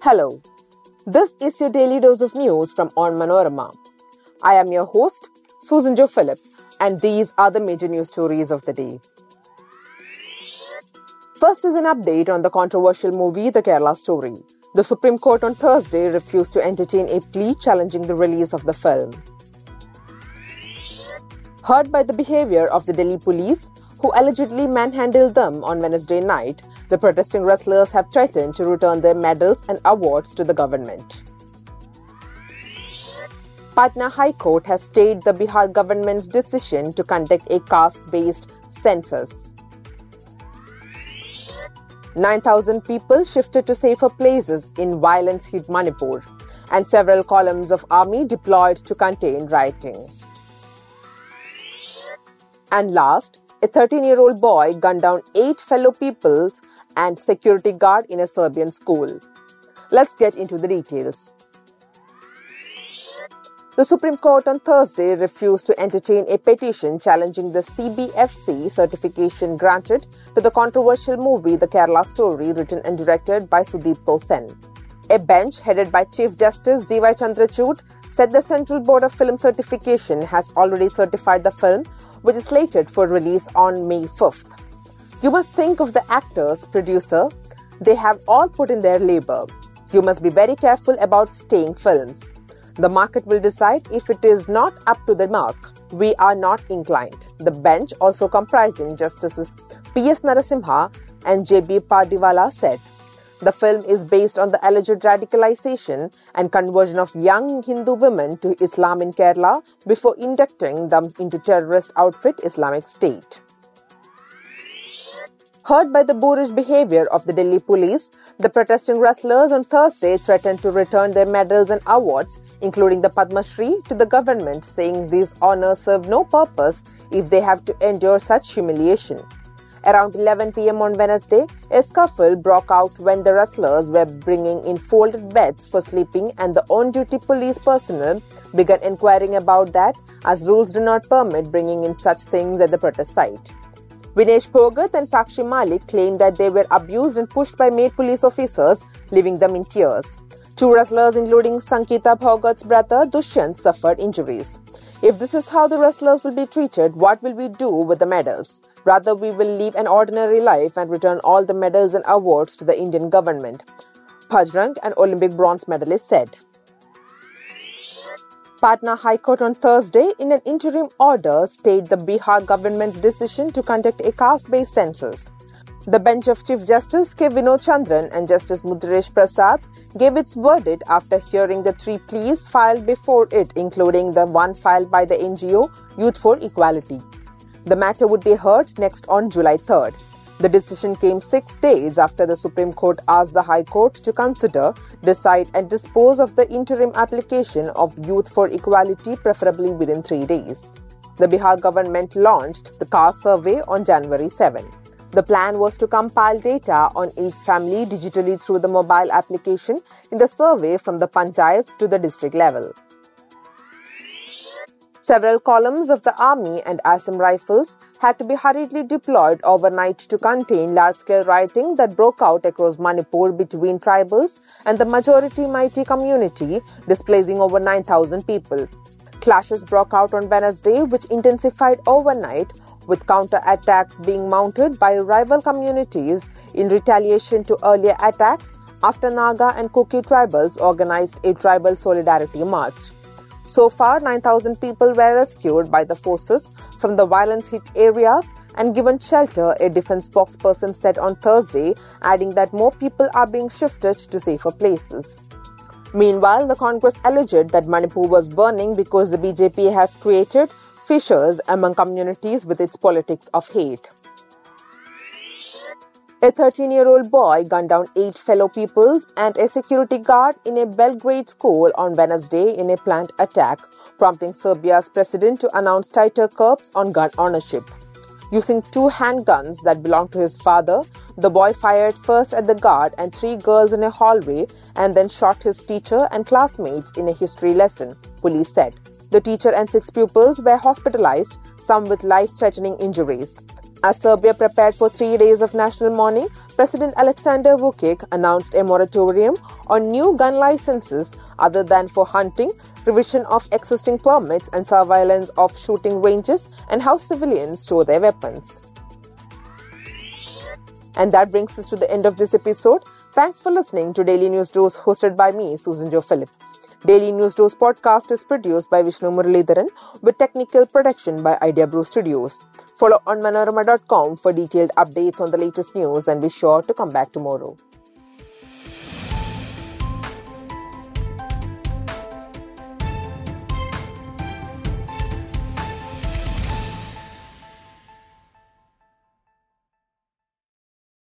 Hello, this is your daily dose of news from Onmanorama. I am your host, Susan Jo Philip, and these are the major news stories of the day. First is an update on the controversial movie The Kerala Story. The Supreme Court on Thursday refused to entertain a plea challenging the release of the film. Hurt by the behavior of the Delhi police, who allegedly manhandled them on Wednesday night, the protesting wrestlers have threatened to return their medals and awards to the government. Patna High Court has stayed the Bihar government's decision to conduct a caste based census. 9,000 people shifted to safer places in violence hit Manipur, and several columns of army deployed to contain rioting. And last, a 13 year old boy gunned down eight fellow pupils and security guard in a Serbian school. Let's get into the details. The Supreme Court on Thursday refused to entertain a petition challenging the CBFC certification granted to the controversial movie The Kerala Story, written and directed by Sudipto Sen. A bench headed by Chief Justice D.Y. Chandrachud said the Central Board of Film Certification has already certified the film, which is slated for release on May 5th. You must think of the actors, producer, they have all put in their labor. You must be very careful about staying films. The market will decide if it is not up to the mark. We are not inclined. The bench, also comprising Justices P.S. Narasimha and J.B. Pardiwala, said. The film is based on the alleged radicalization and conversion of young Hindu women to Islam in Kerala before inducting them into terrorist outfit Islamic State. Hurt by the boorish behavior of the Delhi police, the protesting wrestlers on Thursday threatened to return their medals and awards, including the Padma Shri, to the government, saying these honors serve no purpose if they have to endure such humiliation. Around 11 pm on Wednesday, a scuffle broke out when the wrestlers were bringing in folded beds for sleeping, and the on duty police personnel began inquiring about that, as rules do not permit bringing in such things at the protest site. Vinesh Phogat and Sakshi Malik claimed that they were abused and pushed by male police officers, leaving them in tears. Two wrestlers, including Sangeeta Phogat's brother Dushyant, suffered injuries. If this is how the wrestlers will be treated, what will we do with the medals? Rather, we will live an ordinary life and return all the medals and awards to the Indian government. Bajrang, an Olympic bronze medalist, said. Patna High Court on Thursday, in an interim order, stayed the Bihar government's decision to conduct a caste based census. The bench of Chief Justice K. Vinod Chandran and Justice Madhuresh Prasad gave its verdict after hearing the three pleas filed before it, including the one filed by the NGO Youth for Equality. The matter would be heard next on July 3rd. The decision came six days after the Supreme Court asked the High Court to consider, decide, and dispose of the interim application of Youth for Equality, preferably within three days. The Bihar government launched the caste survey on January 7. The plan was to compile data on each family digitally through the mobile application in the survey from the panchayat to the district level. Several columns of the army and Assam rifles had to be hurriedly deployed overnight to contain large scale rioting that broke out across Manipur between tribals and the majority Meitei community, displacing over 9,000 people. Clashes broke out on Wednesday, which intensified overnight, with counter attacks being mounted by rival communities in retaliation to earlier attacks after Naga and Kuki tribals organized a tribal solidarity march. So far, 9,000 people were rescued by the forces from the violence hit areas and given shelter, a defense spokesperson said on Thursday, adding that more people are being shifted to safer places. Meanwhile, the Congress alleged that Manipur was burning because the BJP has created fissures among communities with its politics of hate. A 13 year old boy gunned down eight fellow pupils and a security guard in a Belgrade school on Wednesday in a planned attack, prompting Serbia's president to announce tighter curbs on gun ownership. Using two handguns that belonged to his father, the boy fired first at the guard and three girls in a hallway and then shot his teacher and classmates in a history lesson, police said. The teacher and six pupils were hospitalized, some with life threatening injuries. As Serbia prepared for three days of national mourning, President Alexander Vucic announced a moratorium on new gun licenses other than for hunting, revision of existing permits, and surveillance of shooting ranges and how civilians store their weapons. And that brings us to the end of this episode. Thanks for listening to Daily News Dose hosted by me, Susan Jo Philip. Daily News Dose podcast is produced by Vishnu Muralidharan with technical production by Idea Brew Studios. Follow onmanorama.com for detailed updates on the latest news and be sure to come back tomorrow.